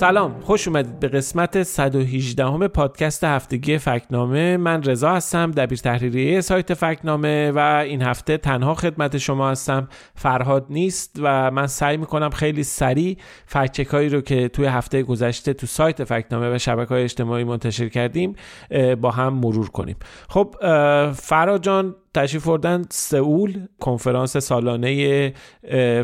سلام خوش اومدید به قسمت 118 همه پادکست هفتگی فکنامه. من رضا هستم دبیر تحریریه سایت فکنامه و این هفته تنها خدمت شما هستم. فرهاد نیست و من سعی می‌کنم خیلی سریع فکچکایی رو که توی هفته گذشته تو سایت فکنامه و شبکه های اجتماعی منتشر کردیم با هم مرور کنیم. خب فرهاد جان تشریف بردن سئول کنفرانس سالانه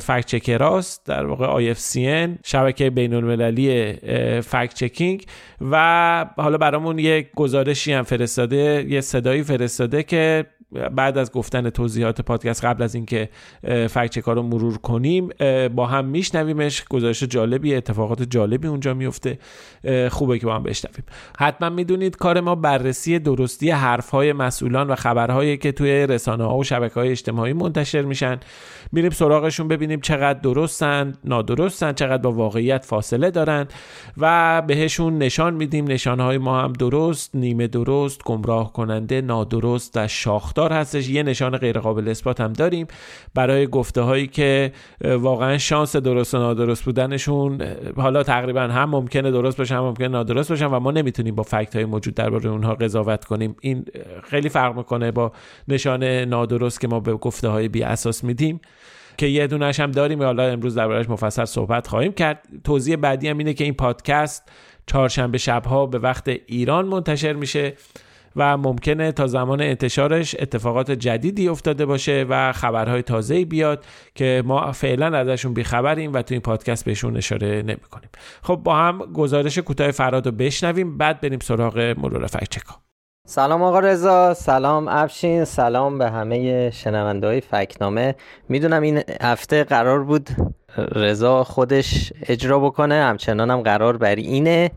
فکت چکراست در واقع IFCN شبکه بین المللی فکت چکینگ و حالا برامون یک گزارشی هم فرستاده یه صدایی فرستاده که بعد از گفتن توضیحات پادکست قبل از اینکه فکت رو مرور کنیم با هم میشنویمش. گزارش جالبی اتفاقات جالبی اونجا میفته خوبه که با هم بشنویم. حتما می‌دونید کار ما بررسی درستی حرف های مسئولان و خبرهایی که توی رسانه ها و شبکه های اجتماعی منتشر میشن. میریم سراغشون ببینیم چقدر درستن نادرستن چقدر با واقعیت فاصله دارن و بهشون نشان میدیم. نشانه های ما هم درست نیمه درست گمراه کننده نادرست و شاخدار هستش یه نشان غیر قابل اثبات هم داریم. برای گفته هایی که واقعا شانس درست و نادرست بودنشون حالا تقریبا هم ممکنه درست باشه هم ممکنه نادرست باشن و ما نمی‌تونیم با فکت های موجود درباره اونها قضاوت کنیم. این خیلی فرق می‌کنه با نشان نادرست که ما به گفته های بی اساس میدیم. که یه دونش هم داریم. حالا امروز دربارش مفصل صحبت خواهیم کرد. توضیح بعدی هم اینه که این پادکست چهارشنبه شبها به وقت ایران منتشر میشه. و ممکنه تا زمان انتشارش اتفاقات جدیدی افتاده باشه و خبرهای تازه‌ای بیاد که ما فعلا ازشون بیخبریم و تو این پادکست بهشون اشاره نمی‌کنیم. خب با هم گزارش کوتاه فراد رو بشنویم بعد بریم سراغ مرور فکچکا سلام آقا رضا سلام افشین سلام به همه شنونده های فکنامه. می‌دونم این هفته قرار بود رضا خودش اجرا بکنه همچنانم قرار بر اینه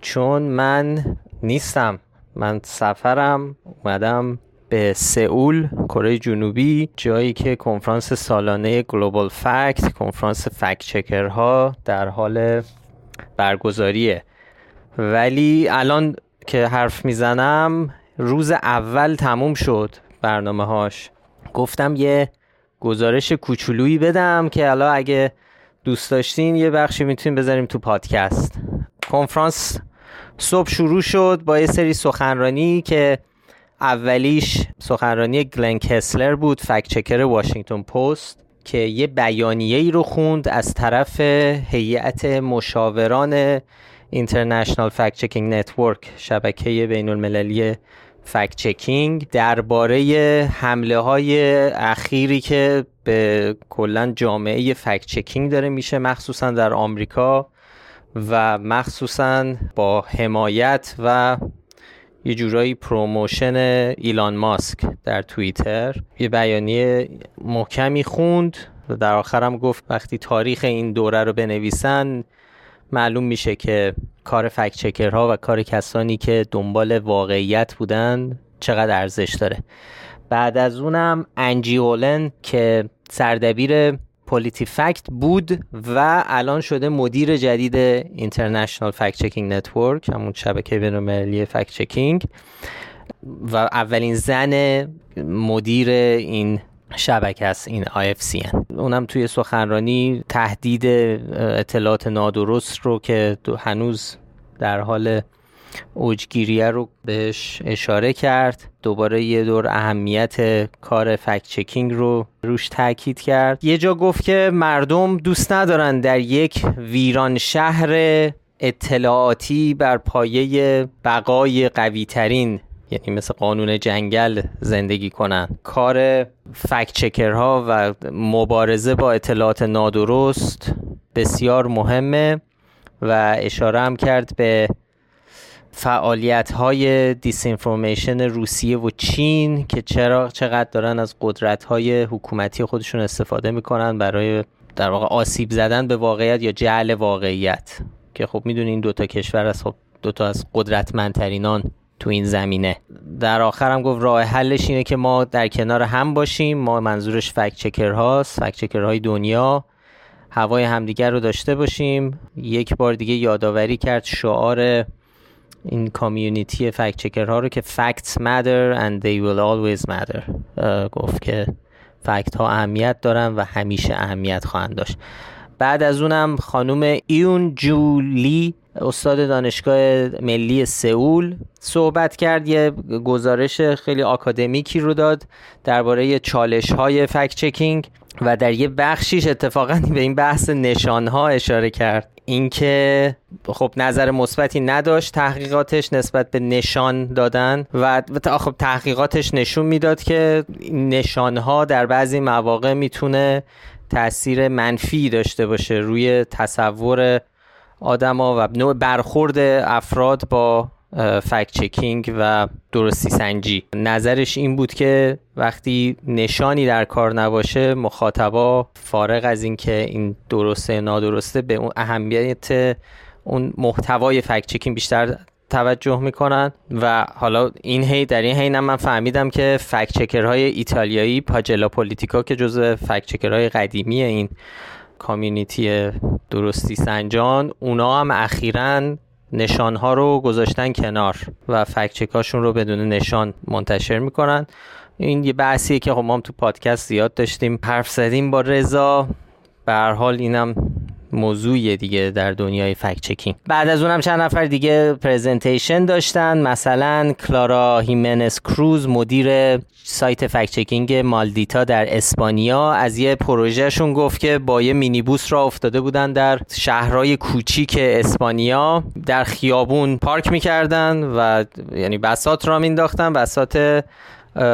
چون من نیستم. من سفرم اومدم به سئول کره جنوبی جایی که کنفرانس سالانه گلوبال فکت کنفرانس فکت چکرها در حال برگزاریه. ولی الان که حرف می‌زنم روز اول تموم شد برنامه هاش گفتم یه گزارش کوچولویی بدم که حالا اگه دوست داشتین یه بخشی می‌تونیم بذاریم تو پادکست. کنفرانس صبح شروع شد با یه سری سخنرانی که اولیش سخنرانی گلن کسلر بود فکت چکر واشنگتن پست که یه بیانیه ای رو خوند از طرف هیئت مشاوران International Fact-Checking Network شبکه بین المللی fact checking. درباره حمله های اخیری که به کلا جامعه fact checking داره میشه مخصوصا در آمریکا. و مخصوصا با حمایت و یه جورایی promotion ایلان ماسک در توییتر. یه بیانیه محکمی خوند و در آخرم گفت وقتی تاریخ این دوره رو بنویسن معلوم میشه که کار fact checker ها و کار کسانی که دنبال واقعیت بودن چقدر ارزش داره. بعد از اونم انجی هولن که سردبیر PolitiFact بود و الان شده مدیر جدید International Fact-Checking Network همون شبکه بین‌المللی fact checking و اولین زن مدیر این شبکه است این IFCN اونم توی سخنرانی تهدید اطلاعات نادرست رو که هنوز در حال اوجگیریه رو بهش اشاره کرد. دوباره یه دور اهمیت کار فکت چکینگ رو روش تاکید کرد. یه جا گفت که مردم دوست ندارن در یک ویران شهر اطلاعاتی بر پایه بقای قوی ترین یعنی مثل قانون جنگل زندگی کنن. کار فکت چکرها و مبارزه با اطلاعات نادرست بسیار مهمه و اشاره هم کرد به فعالیت های دیسینفورمیشن روسیه و چین که چرا چقدر دارن از قدرت های حکومتی خودشون استفاده می‌کنن برای در واقع آسیب زدن به واقعیت یا جعل واقعیت. که خب می‌دونین این دوتا کشور از خب دوتا از قدرتمندترینان تو این زمینه. در آخر هم گفت راه حلش اینه که ما در کنار هم باشیم. ما منظورش فکت چکر هاست فکت چکر های دنیا. هوای همدیگر رو داشته باشیم. یک بار دیگه یادآوری کرد شعار این کامیونیتی فکت چکر ها رو که facts matter and they will always matter. گفت که فکت ها اهمیت دارن و همیشه اهمیت خواهند داشت. بعد از اونم خانوم ایون جولی استاد دانشگاه ملی سئول صحبت کرد یه گزارش خیلی آکادمیکی رو داد درباره چالش های فکت چکینگ و در یه بخشیش اتفاقا به این بحث نشان ها اشاره کرد. اینکه خب نظر مثبتی نداشت تحقیقاتش نسبت به نشان دادن و خب تحقیقاتش نشون می‌داد که نشان ها در بعضی مواقع می‌تونه تاثیر منفی داشته باشه روی تصور آدما و نوع برخورد افراد با فکت چکینگ و درستی سنجی. نظرش این بود که وقتی نشانی در کار نباشه مخاطبا فارغ از اینکه این درسته نادرسته به اون اهمیت اون محتوای فکت چکینگ بیشتر توجه می‌کنن. و حالا این هی در این حین من فهمیدم که فکت چکرهای ایتالیایی پاجلا پولیتیکا که جزء فکت چکرهای قدیمی این کامیونیتی درستی سنجان اونا هم اخیرا نشان ها رو گذاشتن کنار و فکچکاشون رو بدون نشان منتشر می‌کنن. این یه بحثیه که خب ما هم تو پادکست زیاد داشتیم. حرف زدیم با رضا. به هر حال اینم موضوعی دیگه در دنیای fact checking. بعد از اونم چند نفر دیگه presentation داشتن. مثلا کلارا خیمنس کروز مدیر سایت fact checking مالدیتا در اسپانیا. از یه پروژهشون گفت که با یه مینی‌بوس راه افتاده بودن در شهرهای کوچیک اسپانیا. در خیابون پارک می‌کردن و یعنی بساط راه مینداختن بساط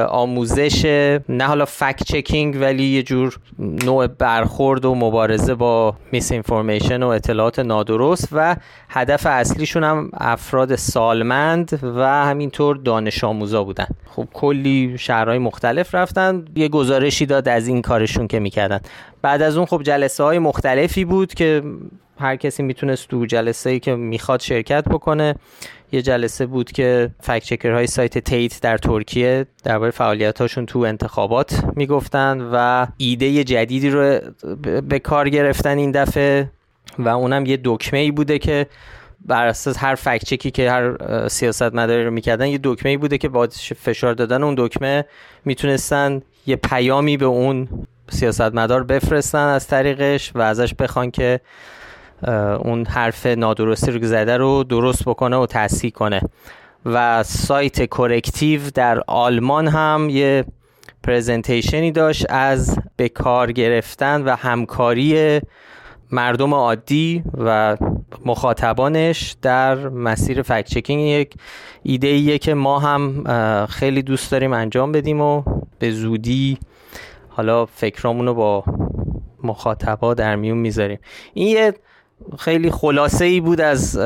آموزش نه حالا fact checking ولی یه جور نوع برخورد و مبارزه با misinformation و اطلاعات نادرست و هدف اصلیشون هم افراد سالمند و همینطور دانش آموزا بودن. خب کلی شهرهای مختلف رفتن یه گزارشی داد از این کارشون که می‌کردن. بعد از اون خب جلسه های مختلفی بود که هر کسی می‌تونست تو جلسه ای که می‌خواد شرکت بکنه. یه جلسه بود که فکت های سایت تیت در ترکیه درباره فعالیتاشون تو انتخابات می‌گفتن و ایده جدیدی رو به کار گرفتن این دفعه و اونم یه دکمه ای بوده که بر اساس هر فکت چکی که هر سیاست مداری رو می‌کردن یه دکمه ای بوده که با فشار دادن اون دکمه می‌تونستن یه پیامی به اون سیاستمدار بفرستن از طریقش و ازش بخوان که اون حرف نادرستی رو زده رو درست بکنه و تصحیح کنه. و سایت کورکتیو در آلمان هم یه پرزنتیشنی داشت از به کار گرفتن و همکاری مردم عادی و مخاطبانش در مسیر فکت چکینگ. یک ایده ایه که ما هم خیلی دوست داریم انجام بدیم و به زودی حالا فکرامونو با مخاطبا در میون می‌ذاریم. این یه خیلی خلاصه ای بود از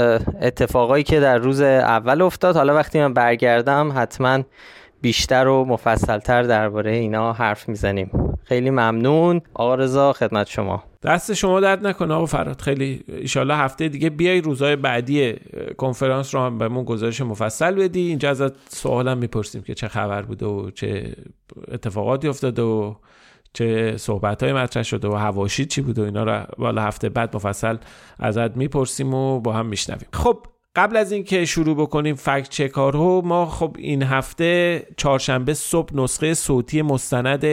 اتفاقایی که در روز اول افتاد. حالا وقتی من برگردم حتما بیشتر و مفصلتر درباره اینا حرف می‌زنیم. خیلی ممنون. آقا رضا خدمت شما. دست شما درد نکنه آقا فراد. خیلی ایشالله هفته دیگه بیای روزهای بعدی کنفرانس رو هم بهمون گزارش مفصل بدی. اینجا ازت سوالم می‌پرسیم که چه خبر بوده و چه اتفاقاتی افتاده و چه صحبت های مطرح شده و هواشی چی بود و اینا رو بالا هفته بعد مفصل ازت می‌پرسیم و با هم میشنویم. خب قبل از اینکه شروع بکنیم فکت چکار ما خب این هفته چهارشنبه صبح نسخه صوتی مستند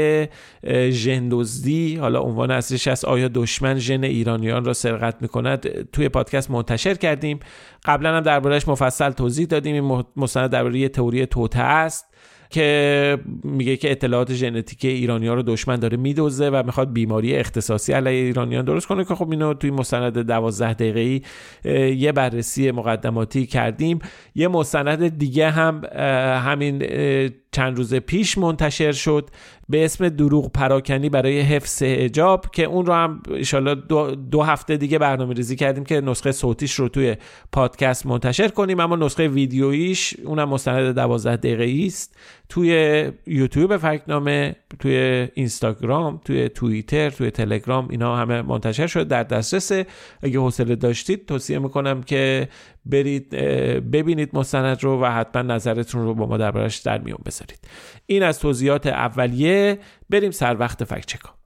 ژندزدی حالا عنوان اصلیش از آیا دشمن ژن ایرانیان را سرقت می‌کند؟ توی پادکست منتشر کردیم. قبلا هم دربارهش مفصل توضیح دادیم. این مستند درباره تئوری توته است. که میگه که اطلاعات ژنتیکی ایرانی ها رو دشمن داره میدوزه و می‌خواد بیماری اختصاصی علیه ایرانیان درست کنه که خب اینو توی مستند 12 دقیقه‌ای یه بررسی مقدماتی کردیم. یه مستند دیگه هم همین چند روز پیش منتشر شد به اسم دروغ پراکنی برای حفظ اجاب که اون رو هم انشالله دو, دو هفته دیگه برنامه ریزی کردیم که نسخه صوتیش رو توی پادکست منتشر کنیم. اما نسخه ویدیویش اونم مستند 12 دقیقه است. توی یوتیوب فکنامه توی اینستاگرام توی توییتر توی تلگرام اینا همه منتشر شد. در دسترس اگه حوصله داشتید توصیه می‌کنم که برید ببینید مستند رو و حتما نظرتون رو با ما دربارش در میون بذارید. این از توضیحات اولیه. بریم سر وقت فکچکا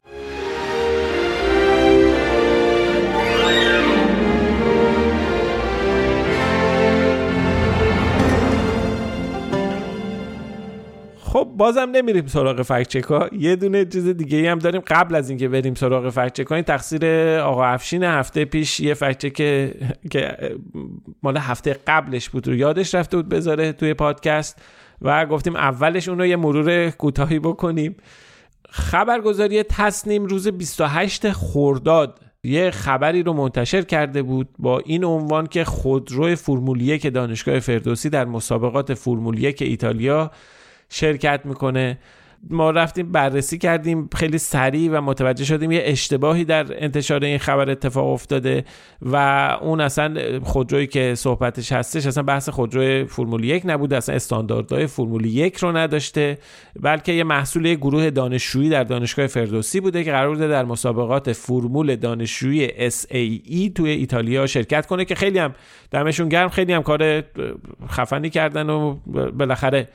خب بازم نمیریم سراغ فکت ها یه دونه چیز دیگه هم داریم. قبل از اینکه بریم سراغ فکت ها این تقصیر آقا افشین هفته پیش یه فکت که که مال هفته قبلش بود رو یادش رفته بود بذاره توی پادکست و گفتیم اولش اون رو یه مرور کوتاهی بکنیم. خبرگزاری تصنیم روز 28 خرداد یه خبری رو منتشر کرده بود با این عنوان که خودرو فرمول که دانشگاه فردوسی در مسابقات فرمول که ایتالیا شرکت می‌کنه. ما رفتیم بررسی کردیم خیلی سریع و متوجه شدیم یه اشتباهی در انتشار این خبر اتفاق افتاده و اون اصلا خودرویی که صحبتش هستش اصلا بحث خودروی فرمول یک نبوده اصلا استانداردهای فرمول یک رو نداشته بلکه یه محصول گروه دانشجویی در دانشگاه فردوسی بوده که قرار بوده در مسابقات فرمول دانشجویی SAE توی ایتالیا شرکت کنه که خیلی هم دمشون گرم خیلی هم کار خفنی کردن و بالاخره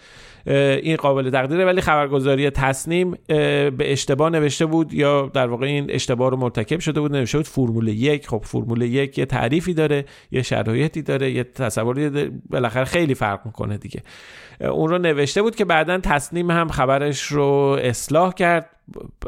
این قابل تقدیره ولی خبرگزاری تصنیم به اشتباه نوشته بود یا در واقع این اشتباه رو مرتکب شده بود نوشته بود فرمول یک. خب فرمول یک یه تعریفی داره یه شرایطی داره یه تصوری بالاخره خیلی فرق می‌کنه دیگه. اون رو نوشته بود که بعدا تصنیم هم خبرش رو اصلاح کرد.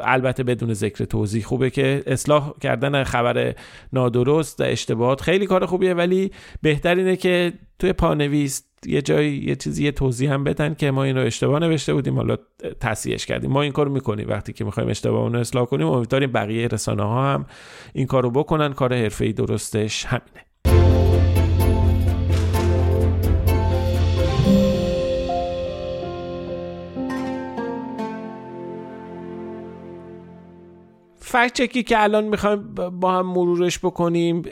البته بدون ذکر توضیح خوبه که اصلاح کردن خبر نادرست و اشتباهات خیلی کار خوبیه ولی بهتر اینه که توی پانویس یه جایی یه چیزی یه توضیح هم بدن که ما این رو اشتباه نوشته بودیم. حالا تصحیحش کردیم. ما این کارو می‌کنیم. وقتی که می‌خوایم اشتباه رو اصلاح کنیم امیدواریم بقیه رسانه ها هم این کارو بکنن. کار حرفه‌ای درستش همینه. فکت چکی که الان می‌خوایم با هم مرورش بکنیم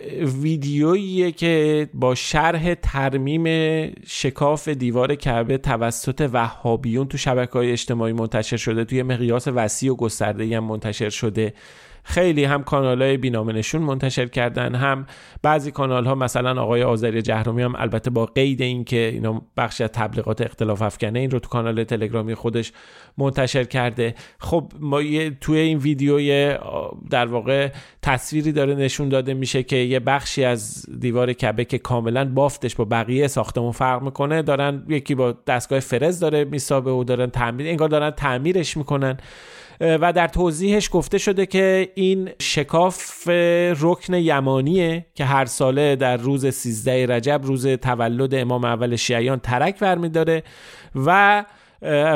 ویدیوییه که با شرح ترمیم شکاف دیوار کعبه توسط وهابیون تو شبکه های اجتماعی منتشر شده توی مقیاس وسیع و گسترده هم منتشر شده. خیلی هم کانال های منتشر کردن هم بعضی کانال ها مثلا آقای آذری جهرومی هم البته با قید اینکه اینا بخشی از تبلیغات اختلاف افکنه این رو تو کانال تلگرامی خودش منتشر کرده. خب ما یه توی این ویدیو در واقع تصویری داره نشون داده میشه که یه بخشی از دیوار کبه که کاملا بافتش با بقیه ساختمون فرق می‌کنه دارن یکی با دستگاه فرز داره میسابه و دارن تعمیر انگار دارن تعمیرش می‌کنن. و در توضیحش گفته شده که این شکاف رکن یمانیه که هر ساله در روز 13 رجب روز تولد امام اول شیعیان ترک برمیداره و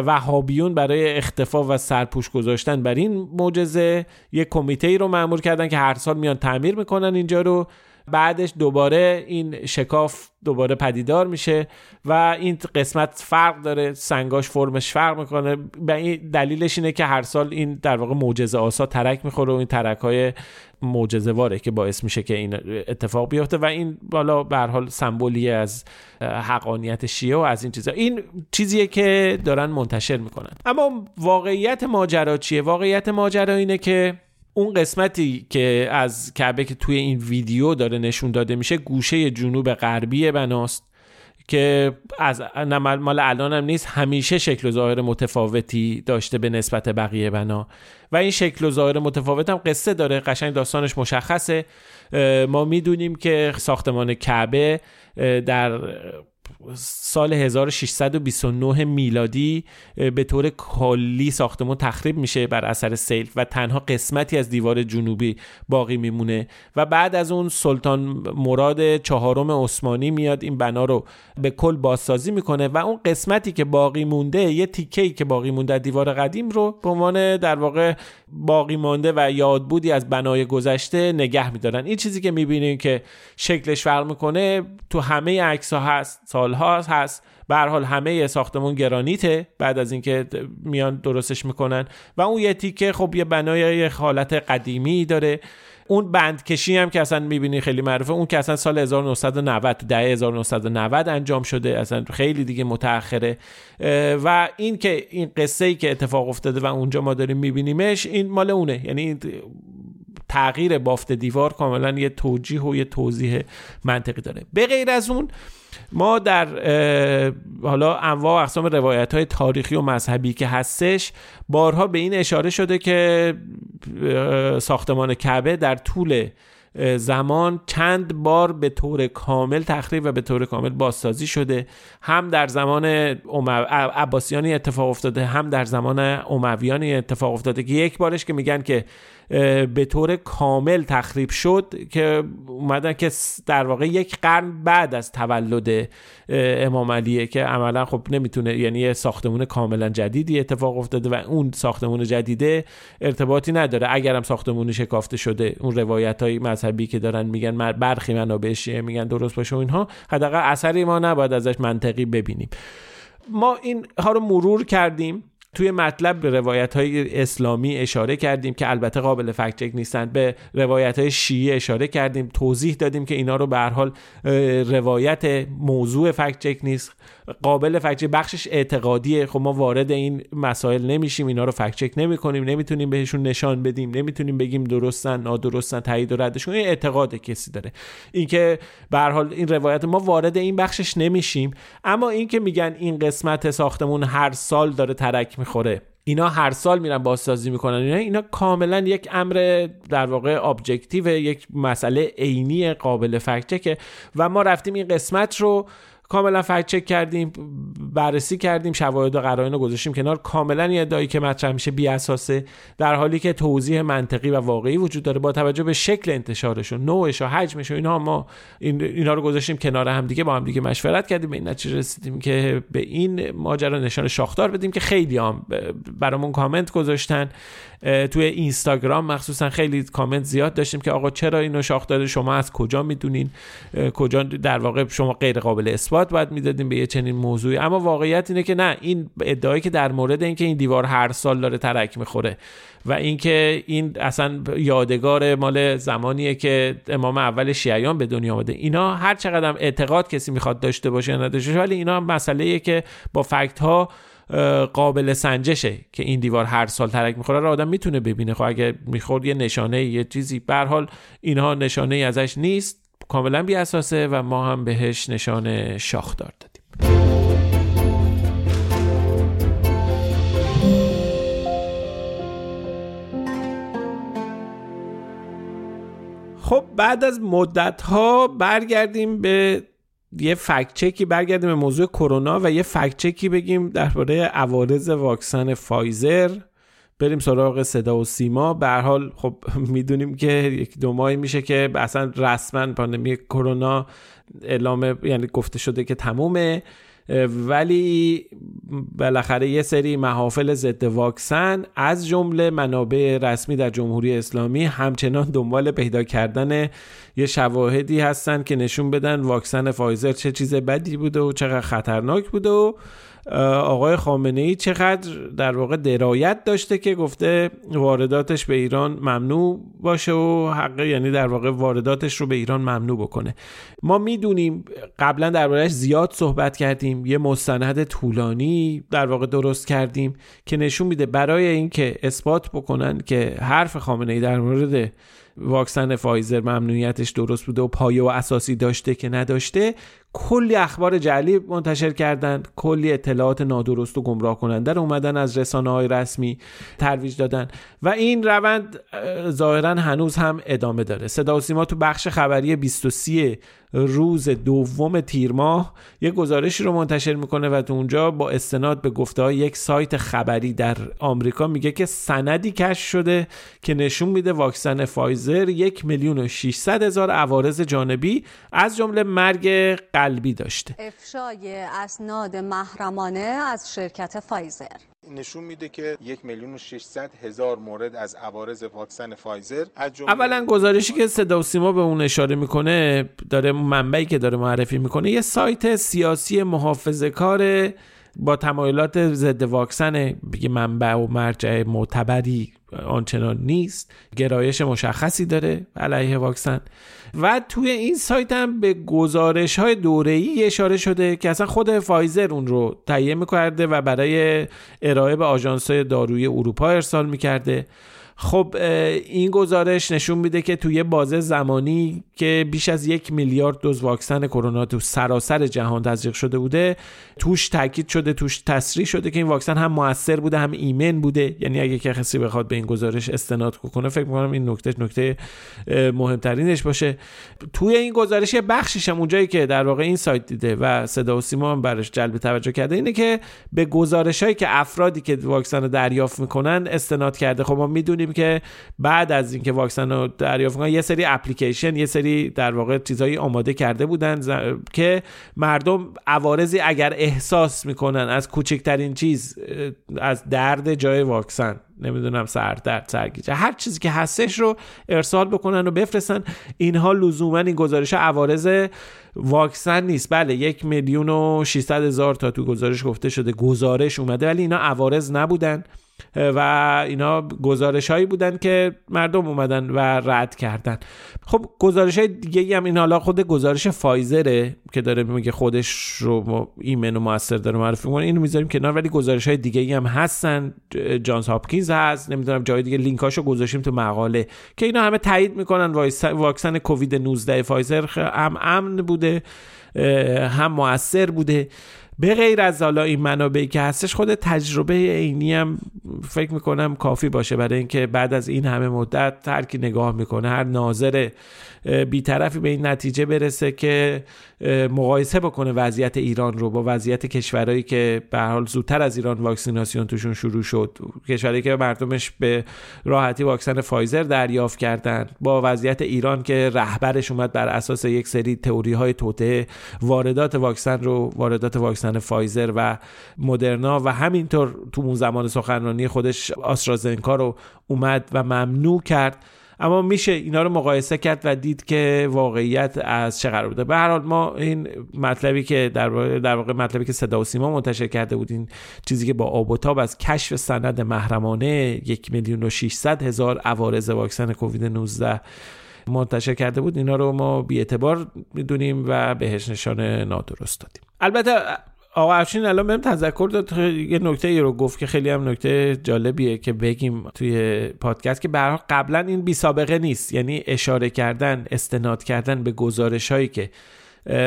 وهابیون برای اختفا و سرپوش گذاشتن بر این معجزه یک کمیته ای رو معمول کردن که هر سال میان تعمیر می‌کنن اینجا رو. بعدش دوباره این شکاف دوباره پدیدار میشه و این قسمت فرق داره سنگاش فرمش فرق می‌کنه. به این دلیلش اینه که هر سال این در واقع معجزه آسا ترک می‌خوره و این ترک های معجزه واره که باعث میشه که این اتفاق بیفته و این بالا به حال سمبولی از حقانیت شیعه و از این چیزا. این چیزیه که دارن منتشر می‌کنن. اما واقعیت ماجرا چیه؟ واقعیت ماجرا اینه که اون قسمتی که از کعبه که توی این ویدیو داره نشون داده میشه گوشه جنوب غربی بناست که از مال الان هم نیست همیشه شکل و ظاهر متفاوتی داشته به نسبت بقیه بنا. و این شکل و ظاهر متفاوت هم قصه داره قشنگ داستانش مشخصه. ما می‌دونیم که ساختمان کعبه در سال 1629 میلادی به طور کلی ساختمان تخریب میشه بر اثر سیل و تنها قسمتی از دیوار جنوبی باقی میمونه. و بعد از اون سلطان مراد چهارم عثمانی میاد این بنا رو به کل بازسازی می‌کنه و اون قسمتی که باقی مونده یه تیکه که باقی مونده دیوار قدیم رو به عنوان در واقع باقی مانده و یادبودی از بنای گذشته نگه میدارن. این چیزی که می‌بینیم که شکلش فرق می‌کنه تو همه عکس ها هست سالها هست. به حال همه ساختمون گرانیته بعد از اینکه میان درستش می‌کنن. و اون یه تیکه خب یه بنای حالت قدیمی داره. اون بندکشی هم که اصلا می‌بینی خیلی معروفه اون که اصلا سال 1990 ده 1990 انجام شده اصلا خیلی دیگه متأخره. و این که این قصه ای که اتفاق افتاده و اونجا ما داریم میبینیمش این مال اونه. یعنی تغییر بافت دیوار کاملا یه توجیه و یه توضیح منطقی داره. به غیر از اون ما در حالا انواع و اقسام روایت های تاریخی و مذهبی که هستش بارها به این اشاره شده که ساختمان کعبه در طول زمان چند بار به طور کامل تخریب و به طور کامل بازسازی شده. هم در زمان عباسیانی اتفاق افتاده هم در زمان امویانی اتفاق افتاده که یک بارش که میگن که به طور کامل تخریب شد که اومدن که در واقع یک قرن بعد از تولد امام علیه که عملا خب نمی‌تونه یعنی یه ساختمون کاملا جدیدی اتفاق افتاده و اون ساختمون جدیده ارتباطی نداره. اگرم ساختمون شکافته شده اون روایت های مذهبی که دارن میگن برخی منابع میگن درست باشه اینها حداقل اثری ما نباید ازش منطقی ببینیم. ما این ها رو مرور کردیم. توی مطلب به روایت های اسلامی اشاره کردیم که البته قابل فکت نیستند به روایت های شیعه اشاره کردیم. توضیح دادیم که اینا رو به هر حال روایت موضوع فکت نیست. قابل فکت بخشش اعتقادیه. خب ما وارد این مسائل نمیشیم اینا رو فکت چک نمی کنیم نمی‌تونیم بهشون نشان بدیم نمی‌تونیم بگیم درستن نادرستن تایید و ردشون این اعتقاد کسی داره. اینکه به حال این روایت ما وارد این بخشش نمیشیم. اما اینکه میگن این قسمت ساختمون هر سال داره ترک می‌خوره. اینا هر سال میرن بازسازی می‌کنن. اینا اینا کاملا یک امر در واقع objective یک مسئله عینی قابل فکت و ما رفتیم این قسمت رو کاملا fact check کردیم بررسی کردیم شواهد و قرائن رو گذاشتیم کنار. کاملا یه ادعایی که مطرح میشه بی اساسه در حالی که توضیح منطقی و واقعی وجود داره با توجه به شکل انتشارش و نوعش و حجمش و اینها ما این اینا رو گذاشتیم کنار هم دیگه با هم دیگه مشورت کردیم به این نتیجه رسیدیم که به این ماجرا نشان شاخدار بدیم که خیلی هم برامون کامنت گذاشتن. توی اینستاگرام مخصوصا خیلی کامنت زیاد داشتیم که آقا چرا اینو شاخدار شما از کجا می‌دونین؟ کجا در واقع شما غیر قابل اثبات اثبات باید می‌دادیم به یه چنین موضوعی. اما واقعیت اینه که نه این ادعایی که در مورد اینکه این دیوار هر سال داره ترک می‌خوره و اینکه این اصلا یادگار مال زمانیه که امام اول شیعیان به دنیا آمده. اینا هر چقدر اعتقاد کسی می‌خواد داشته باشه نداشته ولی اینا مسئله که با فکت ها قابل سنجشه که این دیوار هر سال ترک می‌خوره رو آدم می‌تونه ببینه. خب اگه می‌خورد یه نشانه یه چیزی به حال اینها نشانه ازش نیست. کاملا بی اساسه و ما هم بهش نشان شاخدار دادیم. خب بعد از مدت ها برگردیم به یه فکت چکی برگردیم به موضوع کرونا و یه فکت چکی بگیم درباره عوارض واکسن فایزر. بریم سراغ صدا و سیما. به حال خب می‌دونیم که یک دو ماهی میشه که اصلا رسما پاندمی کرونا اعلام یعنی گفته شده که تمومه. ولی بالاخره یه سری محافل ضد واکسن از جمله منابع رسمی در جمهوری اسلامی همچنان دنبال پیدا کردن یه شواهدی هستن که نشون بدن واکسن فایزر چه چیز بدی بوده و چقدر خطرناک بوده و آقای خامنه ای چقدر در واقع درایت داشته که گفته وارداتش به ایران ممنوع باشه و حق یعنی در واقع وارداتش رو به ایران ممنوع بکنه. ما می‌دونیم قبلا دربارهش زیاد صحبت کردیم یه مستند طولانی در واقع درست کردیم که نشون میده برای اینکه اثبات بکنن که حرف خامنه ای در مورد واکسن فایزر ممنوعیتش درست بوده و پایه و اساسی داشته که نداشته کلی اخبار جعلی منتشر کردند کلی اطلاعات نادرست و گمراه کننده رو اومدن از رسانه های رسمی ترویج دادن. و این روند ظاهرا هنوز هم ادامه داره. صدا و سیما تو بخش خبری 23 روز دوم تیر ماه یک گزارشی رو منتشر می‌کنه و تو اونجا با استناد به گفته های یک سایت خبری در آمریکا میگه که سندی کش شده که نشون میده واکسن فایزر یک میلیون و 600 هزار عوارض جانبی از جمله مرگ قلبی داشته. افشای اسناد محرمانه از شرکت فایزر. نشون میده که یک میلیون و 600 هزار مورد از عوارض واکسن فایزر از اولا گزارشی که صدا و سیما به اون اشاره می‌کنه داره منبعی که داره معرفی می‌کنه یه سایت سیاسی محافظه کار با تمایلات ضد واکسن بگه منبع و مرجع معتبری آنچنان نیست گرایش مشخصی داره علیه واکسن. و توی این سایت هم به گزارش های دوره ای اشاره شده که اصلا خود فایزر اون رو تهیه می‌کرده و برای ارائه به آژانس داروی اروپا ارسال می‌کرده. خب این گزارش نشون میده که توی بازه زمانی که بیش از یک میلیارد دوز واکسن کرونا تو سراسر جهان تزریق شده بوده توش تاکید شده توش تصریح شده که این واکسن هم موثر بوده هم ایمن بوده. یعنی اگه کسی بخواد به این گزارش استناد کنه فکر می‌کنم این نکته نکته مهمترینش باشه. توی این گزارش یه بخشیش هم اونجایی که در واقع این سایت دیده و صدا و سیما هم براش جلب توجه کرده اینه که به گزارش هایی که افرادی که واکسن رو دریافت می‌کنن استناد کرده. خب ما می‌دونیم که بعد از اینکه واکسن رو دریافت کنن یه سری اپلیکیشن یه سری در واقع چیزایی آماده کرده بودن که مردم عوارضی اگر احساس می‌کنن از کوچکترین چیز از درد جای واکسن نمی‌دونم سردرد سرگیجه هر چیزی که هستش رو ارسال بکنن و بفرستن اینها لزوما این گزارش عوارض واکسن نیست. بله یک میلیون و 600 هزار تا تو گزارش گفته شده گزارش اومده ولی اینا عوارض نبودن. و اینا گزارش هایی بودن که مردم اومدن و رد کردن. خب گزارش های دیگه هم این حالا خود گزارش فایزره که داره میگه خودش رو ایمن و موثر داره معرفی می‌کنه اینو می‌ذاریم کنار. ولی گزارش های دیگه هم هستن. جانز هاپکینز هست. نمی‌دونم جای دیگه لینکاشو گذاشتیم تو مقاله. که اینا همه تایید می‌کنن واکسن کووید 19 فایزر هم امن بوده هم موثر بوده. به غیر از حالا این منابعی که هستش خود تجربه عینی هم فکر می‌کنم کافی باشه. برای اینکه بعد از این همه مدت هر کی نگاه می‌کنه هر ناظر بیطرفی به این نتیجه برسه که مقایسه بکنه وضعیت ایران رو با وضعیت کشورهایی که به حال زودتر از ایران واکسیناسیون توشون شروع شد. کشورهایی که مردمش به راحتی واکسن فایزر دریافت کردن. با وضعیت ایران که رهبرش اومد بر اساس یک سری تئوری های توطئه واردات واکسن رو واردات واکسن فایزر و مدرنا و همینطور تو اون زمان سخنرانی خودش آسترازنکا رو اومد و ممنوع کرد. اما میشه اینا رو مقایسه کرد و دید که واقعیت از چه قرار بوده. به هر حال ما این مطلبی که در واقع, در واقع مطلبی که صدا و سیما منتشر کرده بود این چیزی که با آب و تاب از کشف سند محرمانه یک میلیون و 600 هزار عوارض واکسن کووید 19 منتشر کرده بود اینا رو ما بی اعتبار می‌دونیم و بهش نشان نادرست دادیم. البته آقا افشین الان بهم تذکر داد یه نکته ای رو گفت که خیلی هم نکته جالبیه که بگیم توی پادکست که برای قبلا این بی سابقه نیست. یعنی اشاره کردن استناد کردن به گزارش هایی که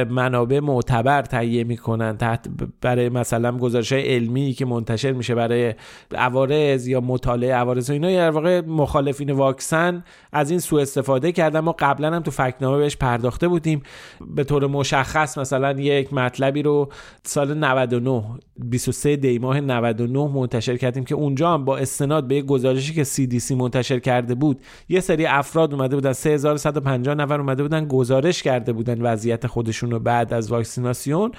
منابع معتبر تهیه می‌کنن. تحت برای مثلا گزارش علمی که منتشر میشه برای عوارض یا مطالعه عوارض اینا در واقع مخالفین واکسن از این سوء استفاده کردن. ما قبلا هم تو فکنامه بهش پرداخته بودیم. به طور مشخص مثلا یک مطلبی رو سال 99 23 دی ماه 99 منتشر کردیم که اونجا هم با استناد به یک گزارشی که CDC منتشر کرده بود یه سری افراد اومده بودن 3150 نفر اومده بودن گزارش کرده بودن وضعیت خودشون رو بعد از واکسیناسیون.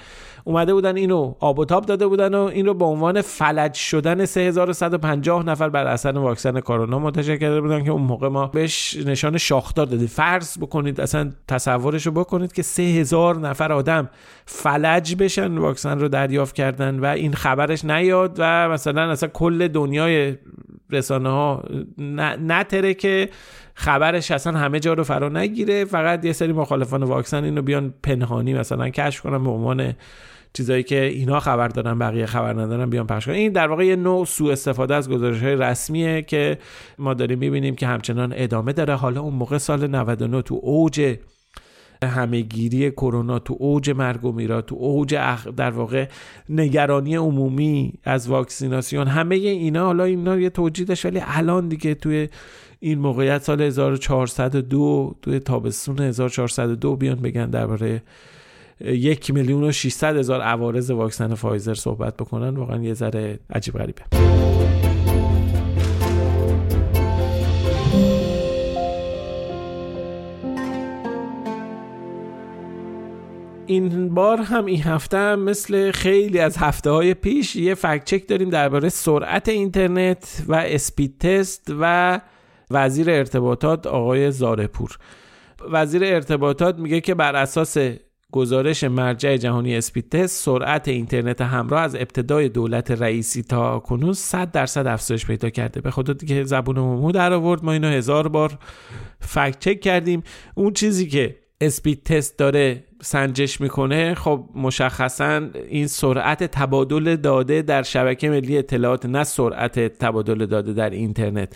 اومده بودن اینو آب و تاب داده بودن و این رو به عنوان فلج شدن 3150 نفر بر اثر واکسن کرونا منتشر کرده بودن که اون موقع ما بهش نشان شاخدار دادیم. فرض بکنید اصلا تصورش رو بکنید که 3000 نفر آدم فلج بشن واکسن رو دریافت کردن و این خبرش نیاد و مثلا اصلا کل دنیای رسانه ها نتره که خبرش اصلا همه جا رو فرا نگیره. فقط یه سری مخالفان واکسن اینو بیان پنهانی مثلا کشف کنن به عنوان چیزایی که اینا خبر دارن بقیه خبر ندارن بیان پخش کنن. این در واقع یه نوع سوء استفاده از گزارش های رسمیه که ما داریم می‌بینیم که همچنان ادامه داره. حالا اون موقع سال 99 تو اوج همهگیری کرونا تو اوج مرگ و میرا تو اوج در واقع نگرانی عمومی از واکسیناسیون همه اینا حالا اینا یه توجیه داشت ولی الان دیگه توی این موقعیت سال 1402 توی تابستون 1402 بیان بگن درباره یک میلیون و 600 هزار عوارض واکسن فایزر صحبت بکنن. واقعا یه ذره عجیب غریبه. این بار هم این هفته هم مثل خیلی از هفته های پیش یه فکت چک داریم درباره سرعت اینترنت و اسپید تست و وزیر ارتباطات آقای زارپور وزیر ارتباطات میگه که بر اساس گزارش مرجع جهانی اسپید تست سرعت اینترنت همراه از ابتدای دولت رئیسی تا کنون 100 درصد افزایش پیدا کرده. به خدا دیگه زبون مو در آورد ما اینو هزار بار فکت چک کردیم. اون چیزی که اسپید تست داره سنجش می‌کنه خب مشخصا این سرعت تبادل داده در شبکه ملی اطلاعات نه سرعت تبادل داده در اینترنت.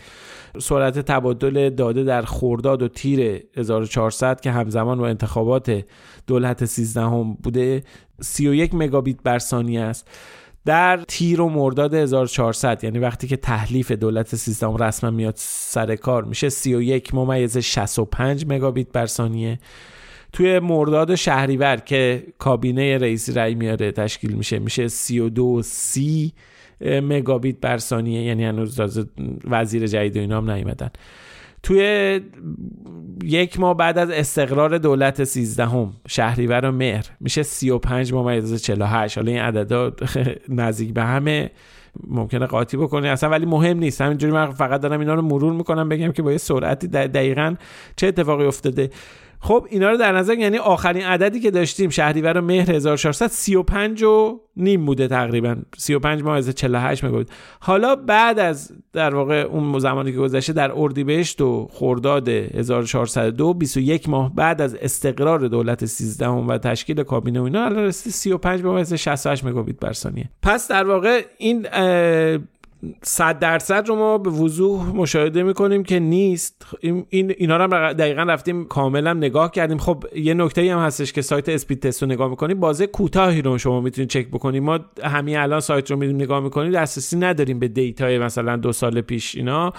سرعت تبادل داده در خورداد و تیر 1400 که همزمان با انتخابات دولت 13 هم بوده 31 مگابیت بر ثانیه است. در تیر و مرداد 1400 یعنی وقتی که تحلیف دولت سیستم رسما میاد سر کار میشه 31 ممیز 65 مگابیت بر ثانیه. توی مرداد شهریور که کابینه رئیسی رأی میاره تشکیل میشه میشه 32 سی مگابیت بر ثانیه یعنی هنوز وزیر جدید و اینا هم نیومدن. توی یک ماه بعد از استقرار دولت 13 هم شهریور و مهر میشه 35 ممیز 48 حالا این عددا نزدیک به همه. ممکنه قاطی بکنی. اصلا ولی مهم نیست. همینجوری من فقط دارم اینا رو مرور می‌کنم بگم که با یه سرعتی دقیقا چه اتفاقی افتاده. خب اینا رو در نظر یعنی آخرین عددی که داشتیم شهریور و مهر 1400 35 و نیم بوده تقریبا. 35 ماه از 48 بود حالا بعد از در واقع اون زمانی که گذشته در اردیبهشت و خرداد 1402 21 ماه بعد از استقرار دولت 13 و تشکیل کابینه و اینا الان رسید 35 ماه از 68 مگابیت بر ثانیه. پس در واقع این صد درصد رو ما به وضوح مشاهده می‌کنیم که نیست. این اینا رو هم دقیقا رفتیم کاملا نگاه کردیم. خب یه نکته هم هستش که سایت اسپید تست رو نگاه می‌کنیم بازه کوتاهی رو شما می‌تونید چک بکنید ما همین الان سایت رو میریم نگاه می‌کنیم. دسترسی نداریم به دیتای مثلا دو سال پیش اینا.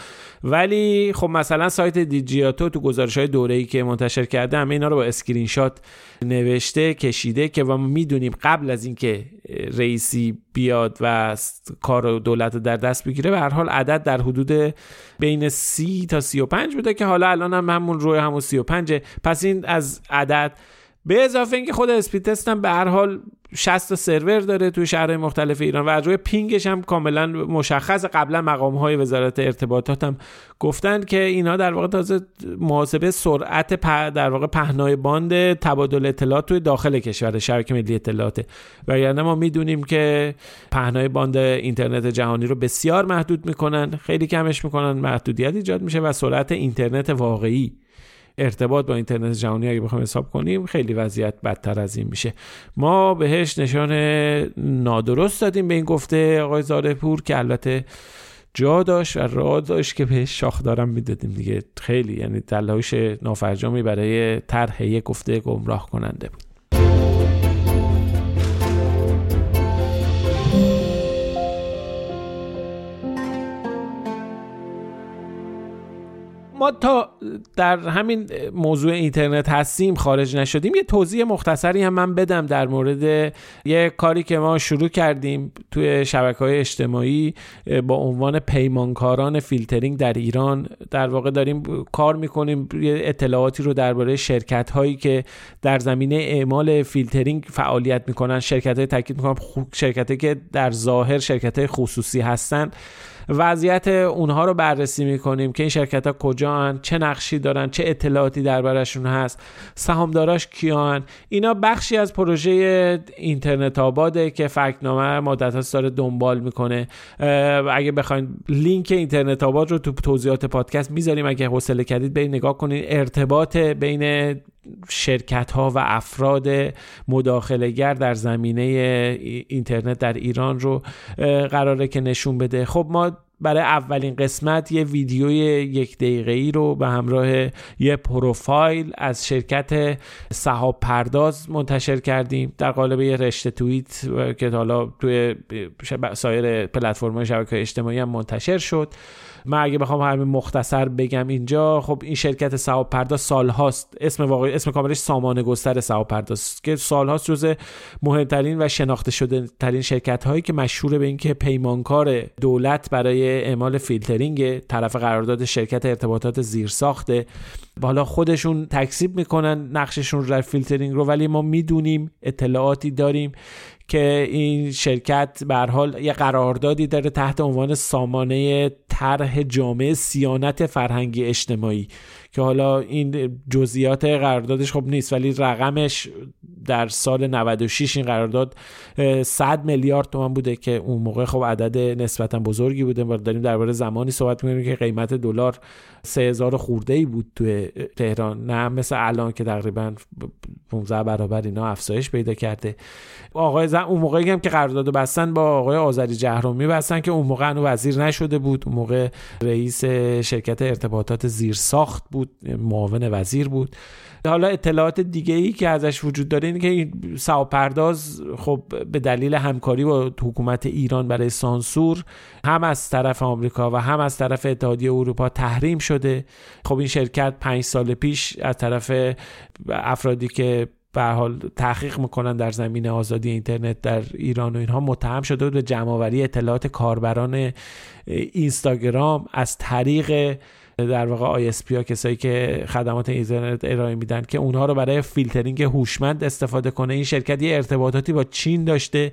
ولی خب مثلا سایت دیجیاتو تو گزارش های دوره ای که منتشر کرده همه اینا رو با اسکرین شات نوشته کشیده که ما می‌دونیم قبل از اینکه رئیسی بیاد و کار دولت در دست بگیره به هر حال عدد در حدود بین سی تا سی و پنج بوده که حالا الان هم همون روی همون سی و پنجه. پس این از عدد به اضافه اینکه خود Speedtest هم به هر حال 60 تا سرور داره توی شهرهای مختلف ایران و از روی پینگش هم کاملا مشخص قبلا مقام های وزارت ارتباطات هم گفتن که اینا در واقع تازه محاسبه سرعت در واقع پهنای باند تبادل اطلاعات توی داخل کشور شبکه ملی اطلاعات. و یعنی ما می‌دونیم که پهنای باند اینترنت جهانی رو بسیار محدود می‌کنن خیلی کمش می‌کنن محدودیت ایجاد میشه و سرعت اینترنت واقعی ارتباط با اینترنت جهانی اگه بخوایم حساب کنیم خیلی وضعیت بدتر از این میشه. ما بهش نشان نادرست دادیم به این گفته آقای زارپور که البته جا داشت و راه داشت که بهش شاخ دارم می‌دادیم دیگه. خیلی یعنی تلاش نافرجامی برای طرح یک گفته گمراه کننده بود. ما تا در همین موضوع اینترنت هستیم خارج نشدیم یه توضیح مختصری هم من بدم در مورد یه کاری که ما شروع کردیم توی شبکه های اجتماعی با عنوان پیمانکاران فیلترینگ در ایران. در واقع داریم کار می‌کنیم یه اطلاعاتی رو درباره شرکت هایی که در زمینه اعمال فیلترینگ فعالیت می‌کنن شرکت های تاکید می‌کنم شرکت که در ظاهر شرکت های خصوصی هستن. وضعیت اونها رو بررسی می‌کنیم که این شرکت ها کجان چه نقشی دارن چه اطلاعاتی دربارشون هست سهامداراش کیان. اینا بخشی از پروژه اینترنت آباده که فکنامه مدت هست داره دنبال می‌کنه. اگه بخواین لینک اینترنت آباد رو تو توضیحات پادکست می‌ذاریم. اگه حوصله کردید برید نگاه کنید. ارتباط بین شرکت ها و افراد مداخله در زمینه اینترنت در ایران رو قراره که نشون بده. خب ما برای اولین قسمت یه ویدیوی یک دقیقه ای رو به همراه یه پروفایل از شرکت سحاب پرداز منتشر کردیم. در قالب یه رشته توییت که حالا توی سایر پلتفرم شبکه اجتماعی هم منتشر شد. من اگه بخوام همین مختصر بگم اینجا خب این شرکت سحاب پرداز سالهاست. اسم واقعی اسم کاملش سامانه گستر سحاب پرداز که سالهاست جز مهمترین و شناخته شده ترین شرکت هایی که مشهور به اینکه پیمانکار دولت برای اعمال فیلترینگ طرف قرارداد شرکت ارتباطات زیرساخته. حالا خودشون تکسیب می‌کنن نقششون در فیلترینگ رو ولی ما می‌دونیم اطلاعاتی داریم که این شرکت به حال یه قراردادی داره تحت عنوان سامانه طرح جامعه سیانت فرهنگی اجتماعی. که حالا این جزئیات قراردادش خب نیست ولی رقمش در سال 96 این قرارداد 100 میلیارد تومان بوده که اون موقع خب عدد نسبتا بزرگی بوده. و داریم درباره زمانی صحبت می‌کنیم که قیمت دلار 3000 خورده ای بود توی تهران نه مثل الان که تقریبا 15 برابر اینا افزایش پیدا کرده. آقای زن اون موقعی هم که قرارداد بستن با آقای آذری جهرومی بستن که اون موقع انو وزیر نشده بود. اون موقع رئیس شرکت ارتباطات زیرساخت بود. معاون وزیر بود. حالا اطلاعات دیگه ای که ازش وجود داره اینه که این پرداز خب به دلیل همکاری با حکومت ایران برای سانسور هم از طرف آمریکا و هم از طرف اتحادیه اروپا تحریم شده. خب این شرکت پنج سال پیش از طرف افرادی که به حال تحقیق می‌کنن در زمینه آزادی اینترنت در ایران و اینها متهم شده بود به جمعآوری اطلاعات کاربران اینستاگرام از طریق در واقع ISP ها کسایی که خدمات اینترنت ارائه میدن که اونها رو برای فیلترینگ هوشمند استفاده کنه. این شرکت یه ارتباطاتی با چین داشته.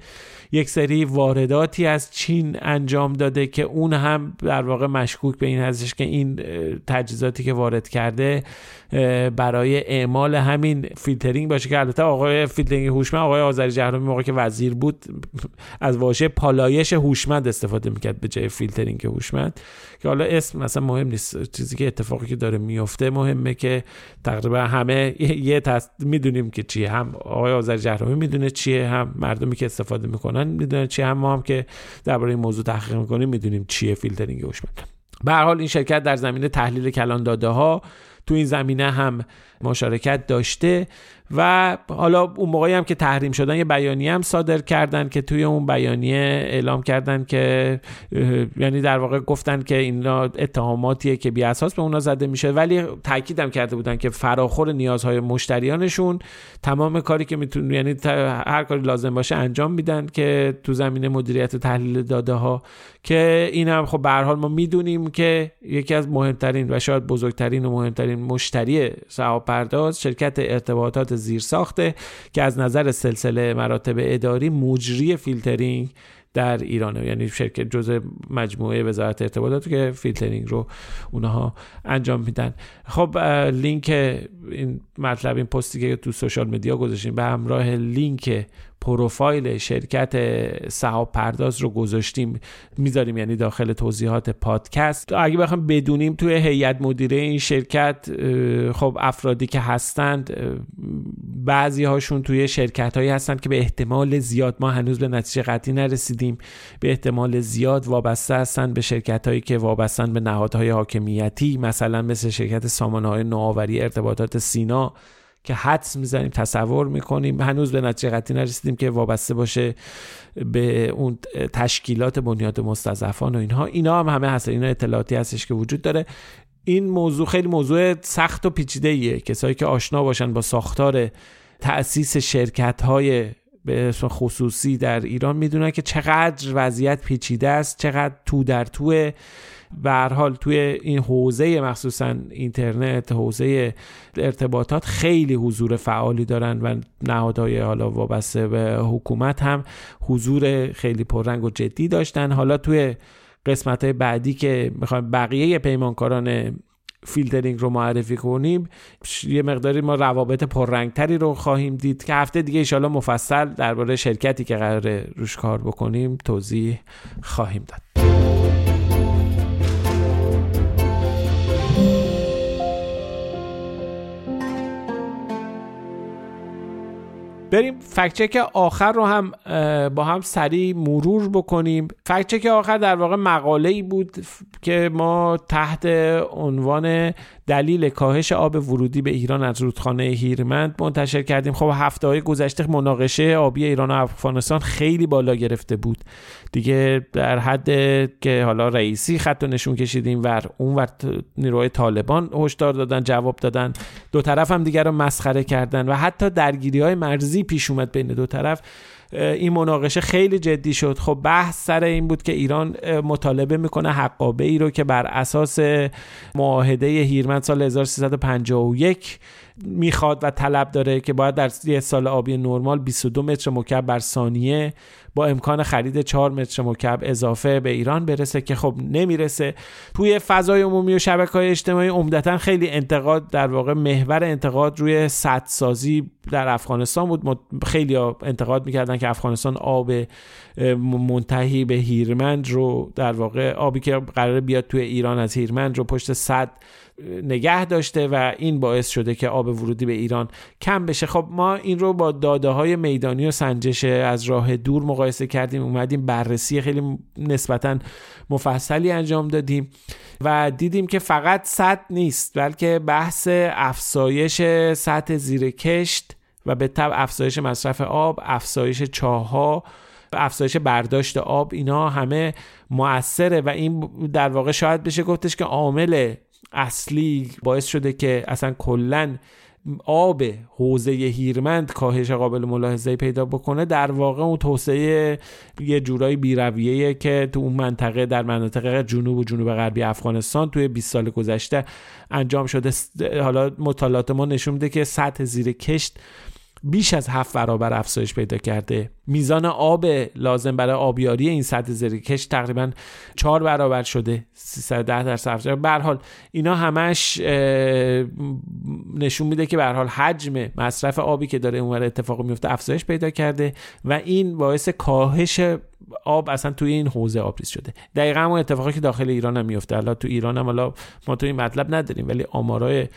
یک سری وارداتی از چین انجام داده که اون هم در واقع مشکوک به این هستش که این تجهیزاتی که وارد کرده برای اعمال همین فیلترینگ باشه که البته آقای فیلترینگ هوشمند آقای آذری جهرمی موقع که وزیر بود از واژه پالایش هوشمند استفاده می‌کرد به جای فیلترینگ هوشمند. که حالا اسم مثلا مهم نیست چیزی که اتفاقی که داره میفته مهمه که تقریبا همه یه تست می‌دونیم که چیه. هم آقای آذری جهرمی می‌دونه چیه هم مردمی که استفاده می‌کنن می‌دونن چیه هم ما هم که درباره این موضوع تحقیق می‌کنیم می‌دونیم چیه فیلترینگ هوشمند. به هر حال این شرکت در زمینه تحلیل کلان داده ها تو این زمینه هم مشارکت داشته. و حالا اون موقعی هم که تحریم شدن یه بیانیه هم صادر کردن که توی اون بیانیه اعلام کردن که یعنی در واقع گفتن که اینا اتهاماتیه که بی اساس به اونا زده میشه. ولی تاکیدم کرده بودن که فراخور نیازهای مشتریانشون تمام کاری که میتون یعنی هر کاری لازم باشه انجام میدن که تو زمینه مدیریت و تحلیل داده ها که این هم خب به حال ما می‌دونیم که یکی از مهمترین و شاید بزرگترین و مهمترین مشتری سحاب پرداز شرکت ارتباطات زیر ساخته که از نظر سلسله مراتب اداری مجری فیلترینگ در ایرانه. یعنی شرکت جزء مجموعه وزارت ارتباطات که فیلترینگ رو اونها انجام میدن. خب لینک این مطلب این پستی که تو social media گذاشتیم به همراه لینک پروفایل شرکت سهاب پرداز رو گذاشتیم می‌ذاریم یعنی داخل توضیحات پادکست. اگه بخوام بدونیم توی هیئت مدیره این شرکت خب افرادی که هستند بعضی هاشون توی شرکت هایی هستند که به احتمال زیاد ما هنوز به نتیجه قطعی نرسیدیم به احتمال زیاد وابسته هستند به شرکت هایی که وابستن به نهادهای حاکمیتی مثلا مثل شرکت سامانه های نوآوری ارتباطات سینا. که حدس می‌زنیم تصور می‌کنیم. هنوز به نتیجه قطعی نرسیدیم که وابسته باشه به اون تشکیلات بنیاد مستضعفان و اینها. اینا هم همه هست اینا اطلاعاتی هستش که وجود داره. این موضوع خیلی موضوع سخت و پیچیده ایه کسایی که آشنا باشن با ساختار تأسیس شرکت های به اسم خصوصی در ایران می‌دونن که چقدر وضعیت پیچیده است چقدر تو در توه. به حال توی این حوزه مخصوصا اینترنت حوزه ارتباطات خیلی حضور فعالی دارن و نهادهای حالا وابسته به حکومت هم حضور خیلی پررنگ و جدی داشتن. حالا توی قسمت های بعدی که می‌خوایم بقیه پیمانکاران فیلترینگ رو معرفی کنیم یه مقداری ما روابط پررنگتری رو خواهیم دید که هفته دیگه ایشالا مفصل درباره شرکتی که قرار روش کار بکنیم توضیح خواهیم داد. بریم فکچک آخر رو هم با هم سریع مرور بکنیم. فکچک آخر در واقع مقاله ای بود که ما تحت عنوان دلیل کاهش آب ورودی به ایران از رودخانه هیرمند منتشر کردیم. خب هفته های گذشته مناقشه آبی ایران و افغانستان خیلی بالا گرفته بود. دیگه در حد که حالا رئیسی خط نشون کشیدیم و اون ور نیروهای طالبان هشدار دادن جواب دادن. دو طرف هم دیگر رو مسخره کردن و حتی درگیری های مرزی پیش اومد بین دو طرف. این مناقشه خیلی جدی شد. خب بحث سر این بود که ایران مطالبه می‌کنه حقابه ای رو که بر اساس معاهده هیرمند سال 1351 می‌خواد و طلب داره که باید در یه سال آبی نرمال 22 متر مکعب بر ثانیه با امکان خرید 4 متر مکعب اضافه به ایران برسه که خب نمی‌رسه. توی فضای عمومی و شبکه های اجتماعی عمدتا خیلی انتقاد در واقع محور انتقاد روی سدسازی در افغانستان بود. خیلی انتقاد می‌کردن که افغانستان آب منتهی به هیرمند رو در واقع آبی که قرار بیاد توی ایران از هیرمند رو پشت صد نگه داشته و این باعث شده که آب ورودی به ایران کم بشه. خب ما این رو با داده های میدانی و سنجش از راه دور مقایسه کردیم اومدیم بررسی خیلی نسبتا مفصلی انجام دادیم و دیدیم که فقط صد نیست بلکه بحث افزایش سطح زیر کشت و به طب افزایش مصرف آب افزایش چاها افزایش برداشت آب اینا همه موثره و این در واقع شاید بشه گفتش که عامل اصلی باعث شده که اصلا کلا آب حوزه هیرمند کاهش قابل ملاحظه پیدا بکنه. در واقع اون توسعه یه جورایی بیرویه که تو اون منطقه در مناطق جنوب و جنوب غربی افغانستان توی 20 سال گذشته انجام شده. حالا مطالعات ما نشون میده که سطح زیر کشت بیش از هفت برابر افزایش پیدا کرده. میزان آب لازم برای آبیاری این سطح زیرکش تقریبا چهار برابر شده 310 درصد افزایش. به حال اینا همش نشون میده که به حال حجم مصرف آبی که داره اونور اتفاق میفته افزایش پیدا کرده و این باعث کاهش آب اصلا توی این حوزه آبریز شده. دقیقا همون اتفاقی که داخل ایران هم میفته حالا تو ایران هم حالا ما تو این مطلب نداریم ولی آمارای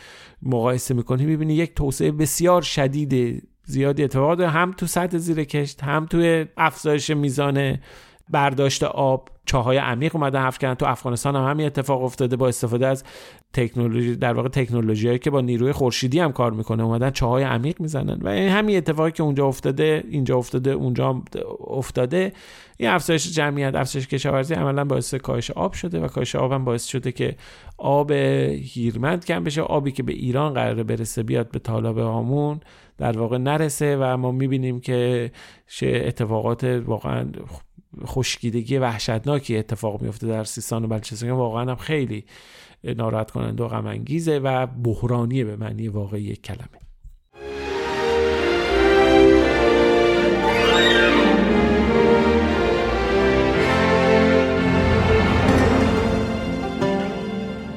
مقایسه می‌کنیم می‌بینی یک توسعه بسیار شدید زیادی اتفاق داره. هم تو سطح زیر کشت هم توی افزایش میزان برداشت آب. چاهای عمیق اومدن حفر کردن. تو افغانستان هم همین اتفاق افتاده با استفاده از تکنولوژی در واقع تکنولوژی که با نیروی خورشیدی هم کار می‌کنه. اومدن چاهای عمیق می‌زنن و همین اتفاقی که اونجا افتاده اینجا افتاده اونجا افتاده این افزایش جمعیت افزایش کشاورزی عملا باعث کاهش آب شده و کاهش آب هم باعث شده که آب هیرمند کم بشه آبی که به ایران قراره برسه بیاد به طالب هامون در واقع نرسه و ما می‌بینیم که اتفاقات واقعا خشکیدگی وحشتناکی اتفاق میفته در سیستان و بلوچستان. واقعا هم خیلی ناراحت کننده و غم انگیزه و بحرانیه به معنی واقعی کلمه.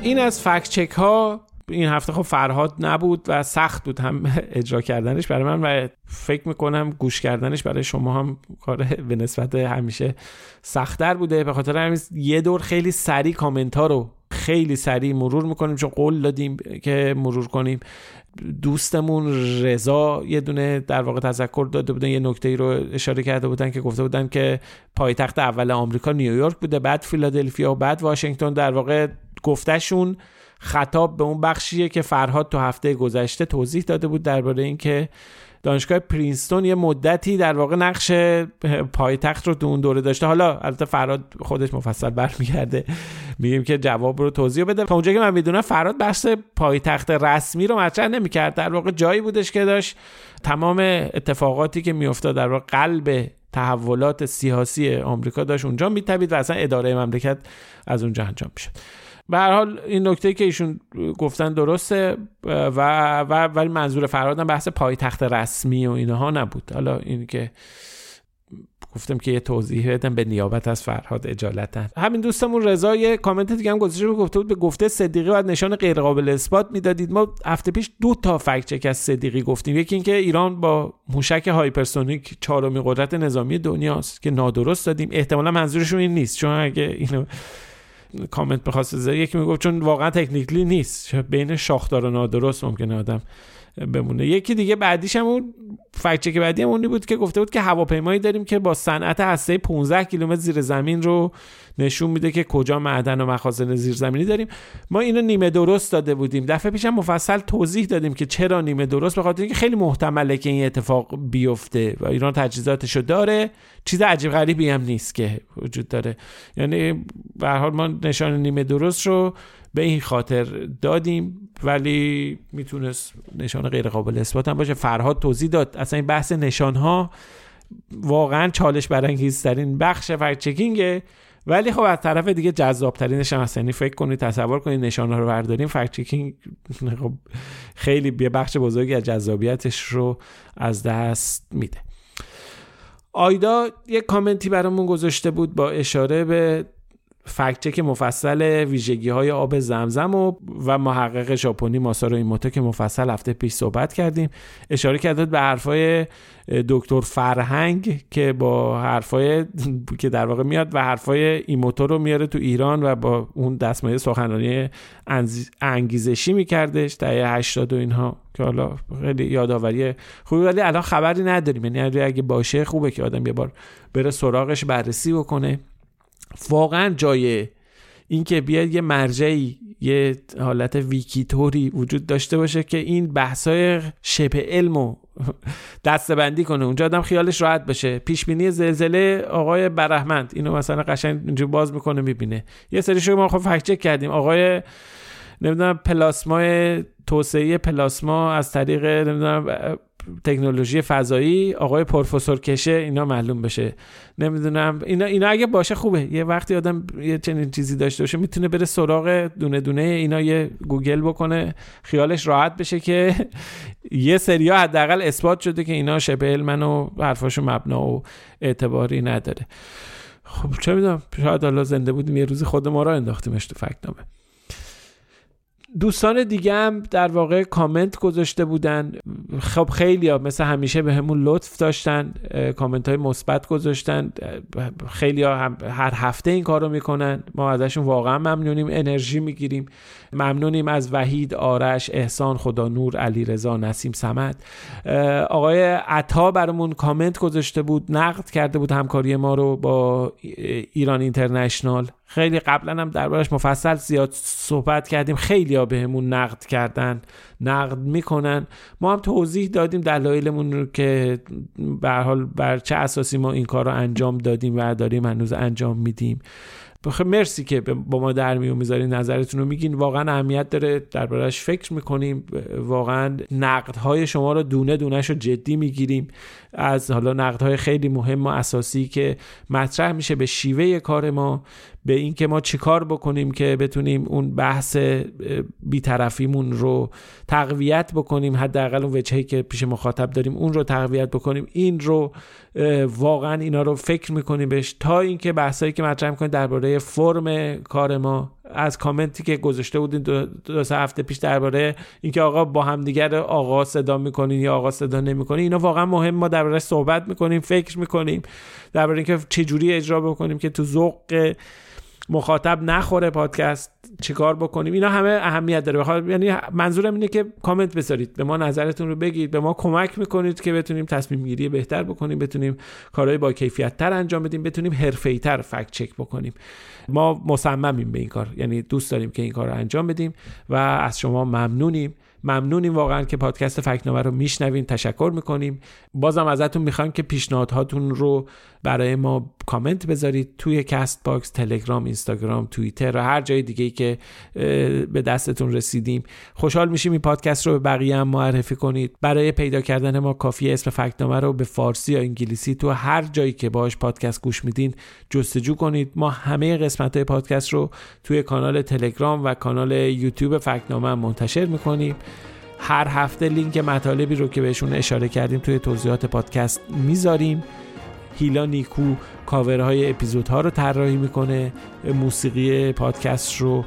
این از فکت چک ها این هفته خب فرهاد نبود و سخت بود هم اجرا کردنش برای من و فکر می‌کنم گوش کردنش برای شما هم کار به نسبت همیشه سختتر بوده. به خاطر همین یه دور خیلی سریع کامنت ها رو خیلی سریع مرور می‌کنیم چون قول دادیم که مرور کنیم. دوستمون رضا یه دونه در واقع تذکر داده بودن یه نکته ای رو اشاره کرده بودن که گفته بودن که پایتخت اول آمریکا نیویورک بوده بعد فیلادلفیا و بعد واشنگتن. در واقع گفتهشون خطاب به اون بخشیه که فرهاد تو هفته گذشته توضیح داده بود درباره اینکه دانشگاه پرینستون یه مدتی در واقع نقش پایتخت رو تو اون دوره داشته. حالا البته فراد خودش مفصل برمیگرده. میگیم که جواب رو توضیح بده. تا اونجا که من می‌دونم فراد بحث پایتخت رسمی رو مطرح نمی‌کرد. در واقع جایی بودش که داشت تمام اتفاقاتی که میافتاد در واقع قلب تحولات سیاسی آمریکا داشت اونجا میتبید و اصلا اداره مملکت از اونجا انجام می‌شد. به هر حال این نکته که ایشون گفتن درسته و و ولی منظور فرهادم بحث پایتخت رسمی و اینها نبود. حالا این که گفتم که یه توضیح بدم به نیابت از فرهاد عجالتا همین دوستمون رضا یه کامنت دیگه هم گذاشته گفته بود به گفته صدیقی باید نشان غیر قابل اثبات می‌دادید. ما هفته پیش دو تا fact check از صدیقی گفتیم. یکی اینکه ایران با موشک hypersonic چهارمین قدرت نظامی دنیاست که نادرست دادیم. احتمالا منظورشون این نیست چون اگه اینو کامنت می‌خواست بذاره یکی می‌گفت چون واقعا تکنیکلی نیست. بین شاخدار و نادرست ممکنه آدم بمونه. یکی دیگه بعدیش هم اون فکت که بعدی هم اونی بود که گفته بود که هواپیمایی داریم که با صنعت هسته 15 کیلومتر زیر زمین رو نشون میده که کجا معدن و مخازن زیرزمینی داریم. ما اینو نیمه درست داده بودیم. دفعه پیشم مفصل توضیح دادیم که چرا نیمه درست به خاطر اینکه خیلی محتمله که این اتفاق بیفته و ایران تجهیزاتشو داره. چیز عجیب غریبی هم نیست که وجود داره. یعنی به حال ما نشان نیمه درست رو به این خاطر دادیم ولی می‌تونست نشان غیر قابل اثبات هم باشه. فرهاد توضیح داد اصلا این بحث نشان ها واقعا چالش برانگیزترین بخش فکت چکینگه ولی خب از طرف دیگه جذاب ترینش هم هست. یعنی فکر کنید تصور کنید نشان ها رو برداریم فکت چکینگ خب خیلی یه بخش بزرگی از جذابیتش رو از دست میده. آیدا یه کامنتی برامون گذاشته بود با اشاره به فکت که مفصل ویژگی های آب زمزم و و محقق ژاپنی ماسارو ایموتو که مفصل هفته پیش صحبت کردیم. اشاره کرده به حرفای دکتر فرهنگ که با حرفای که در واقع میاد و حرفای ایموتو رو میاره تو ایران و با اون دستمایه سخنرانی انگیزشی میکردش. دهه 80 و اینها که حالا خیلی یادآوری خوبی ولی الان خبری نداریم. یعنی اگه باشه خوبه که آدم یه بار بره سراغش بررسی بکنه. واقعا جای اینکه بیاد یه مرجعی یه حالت ویکیتوری وجود داشته باشه که این بحثای شبه علم و دستبندی کنه. اونجا آدم خیالش راحت بشه. پیش بینی زلزله آقای برحمند اینو مثلا قشنگ اینجا باز می‌کنه می‌بینه. یه سری شو ما خب فکت کردیم. آقای نمی‌دونم پلاسمای توسعه پلاسما از طریق نمی‌دونم تکنولوژی فضایی آقای پروفسور کشه اینا معلوم بشه. نمی‌دونم. اینا اینا اگه باشه خوبه. یه وقتی آدم یه چنین چیزی داشته باشه می‌تونه بره سراغ دونه دونه اینا یه گوگل بکنه. خیالش راحت بشه که یه سریا حداقل اثبات شده که اینا شبه علمن و حرفاشو مبنا و اعتباری نداره. خب چه می‌دونم. شاید حالا زنده بودیم یه روزی خود ما را انداختیمش تو فکتنامه دوستان دیگه هم در واقع کامنت گذاشته بودن. خب خیلی ها مثل همیشه به همون لطف داشتن کامنت های مثبت گذاشتن. خیلی ها هم هر هفته این کار رو می‌کنن. ما ازشون واقعا ممنونیم انرژی می‌گیریم. ممنونیم از وحید آرش احسان خدا نور علی رضا نسیم سمت آقای عطا برامون کامنت گذاشته بود نقد کرده بود همکاری ما رو با ایران اینترنشنال. خیلی قبلا هم دربارش مفصل زیاد صحبت کردیم. خیلی ها بهمون نقد کردن نقد می‌کنن. ما هم توضیح دادیم دلایلمون رو که به حال بر چه اساسی ما این کار رو انجام دادیم و داریم هنوز انجام میدیم. خب مرسی که با ما در میون می‌ذارین نظرتون رو میگین. واقعا اهمیت داره. دربارهش فکر می‌کنیم. واقعا نقدهای شما رو دونه دونهش رو جدی می‌گیریم. از حالا نقدهای خیلی مهم و اساسی که مطرح میشه به شیوه کار ما به اینکه ما چیکار بکنیم که بتونیم اون بحث بیطرفیمون رو تقویت بکنیم حداقل اون وجهی که پیش مخاطب داریم اون رو تقویت بکنیم این رو واقعا اینا رو فکر می‌کنیم بهش تا اینکه بحثایی که مطرح می‌کنیم درباره فرم کار ما از کامنتی که گذاشته بودین دو, دو سه هفته پیش درباره اینکه آقا با همدیگر آقا صدا می‌کنین یا آقا صدا نمی‌کنین اینا واقعا مهم. ما درباره صحبت می‌کنیم فکر می‌کنیم درباره اینکه چه جوری اجرا بکنیم که تو ذوق مخاطب نخوره پادکست چیکار بکنیم. اینا همه اهمیت داره. بخواد یعنی منظورم اینه که کامنت بذارید به ما نظرتون رو بگید به ما کمک می‌کنید که بتونیم تصمیم گیری بهتر بکنیم بتونیم کارهای با کیفیت تر انجام بدیم بتونیم حرفه‌ای تر فکت چک بکنیم. ما مصممیم به این کار. یعنی دوست داریم که این کار رو انجام بدیم و از شما ممنونیم. ممنونیم واقعا که پادکست فکنامه رو میشنوین. تشکر می‌کنیم. بازم ازتون می‌خوایم که پیشنهادهاتون رو برای ما کامنت بذارید توی Castbox تلگرام اینستاگرام توییتر و هر جای دیگه ای که به دستتون رسیدیم. خوشحال میشیم این پادکست رو به بقیه هم معرفی کنید. برای پیدا کردن ما کافیه اسم فکنامه رو به فارسی یا انگلیسی تو هر جایی که باش پادکست گوش میدین جستجو کنید. ما همه قسمت های پادکست رو توی کانال تلگرام و کانال یوتیوب فکنامه منتشر می‌کنیم. هر هفته لینک مطالبی رو که بهشون اشاره کردیم توی توضیحات پادکست می‌ذاریم. هیلا نیکو کاورهای اپیزودها رو طراحی می‌کنه موسیقی پادکست رو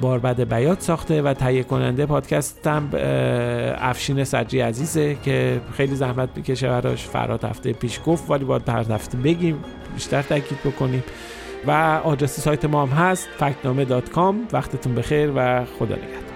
باربد بیات ساخته و تهیه کننده پادکست هم افشین سجی عزیزه که خیلی زحمت می‌کشه براش. فرات هفته پیش گفت ولی باید هر هفته بگیم بیشتر تاکید بکنیم. و آدرس سایت ما هم هست فکنامه وقتتون بخیر و خدا نگهدار.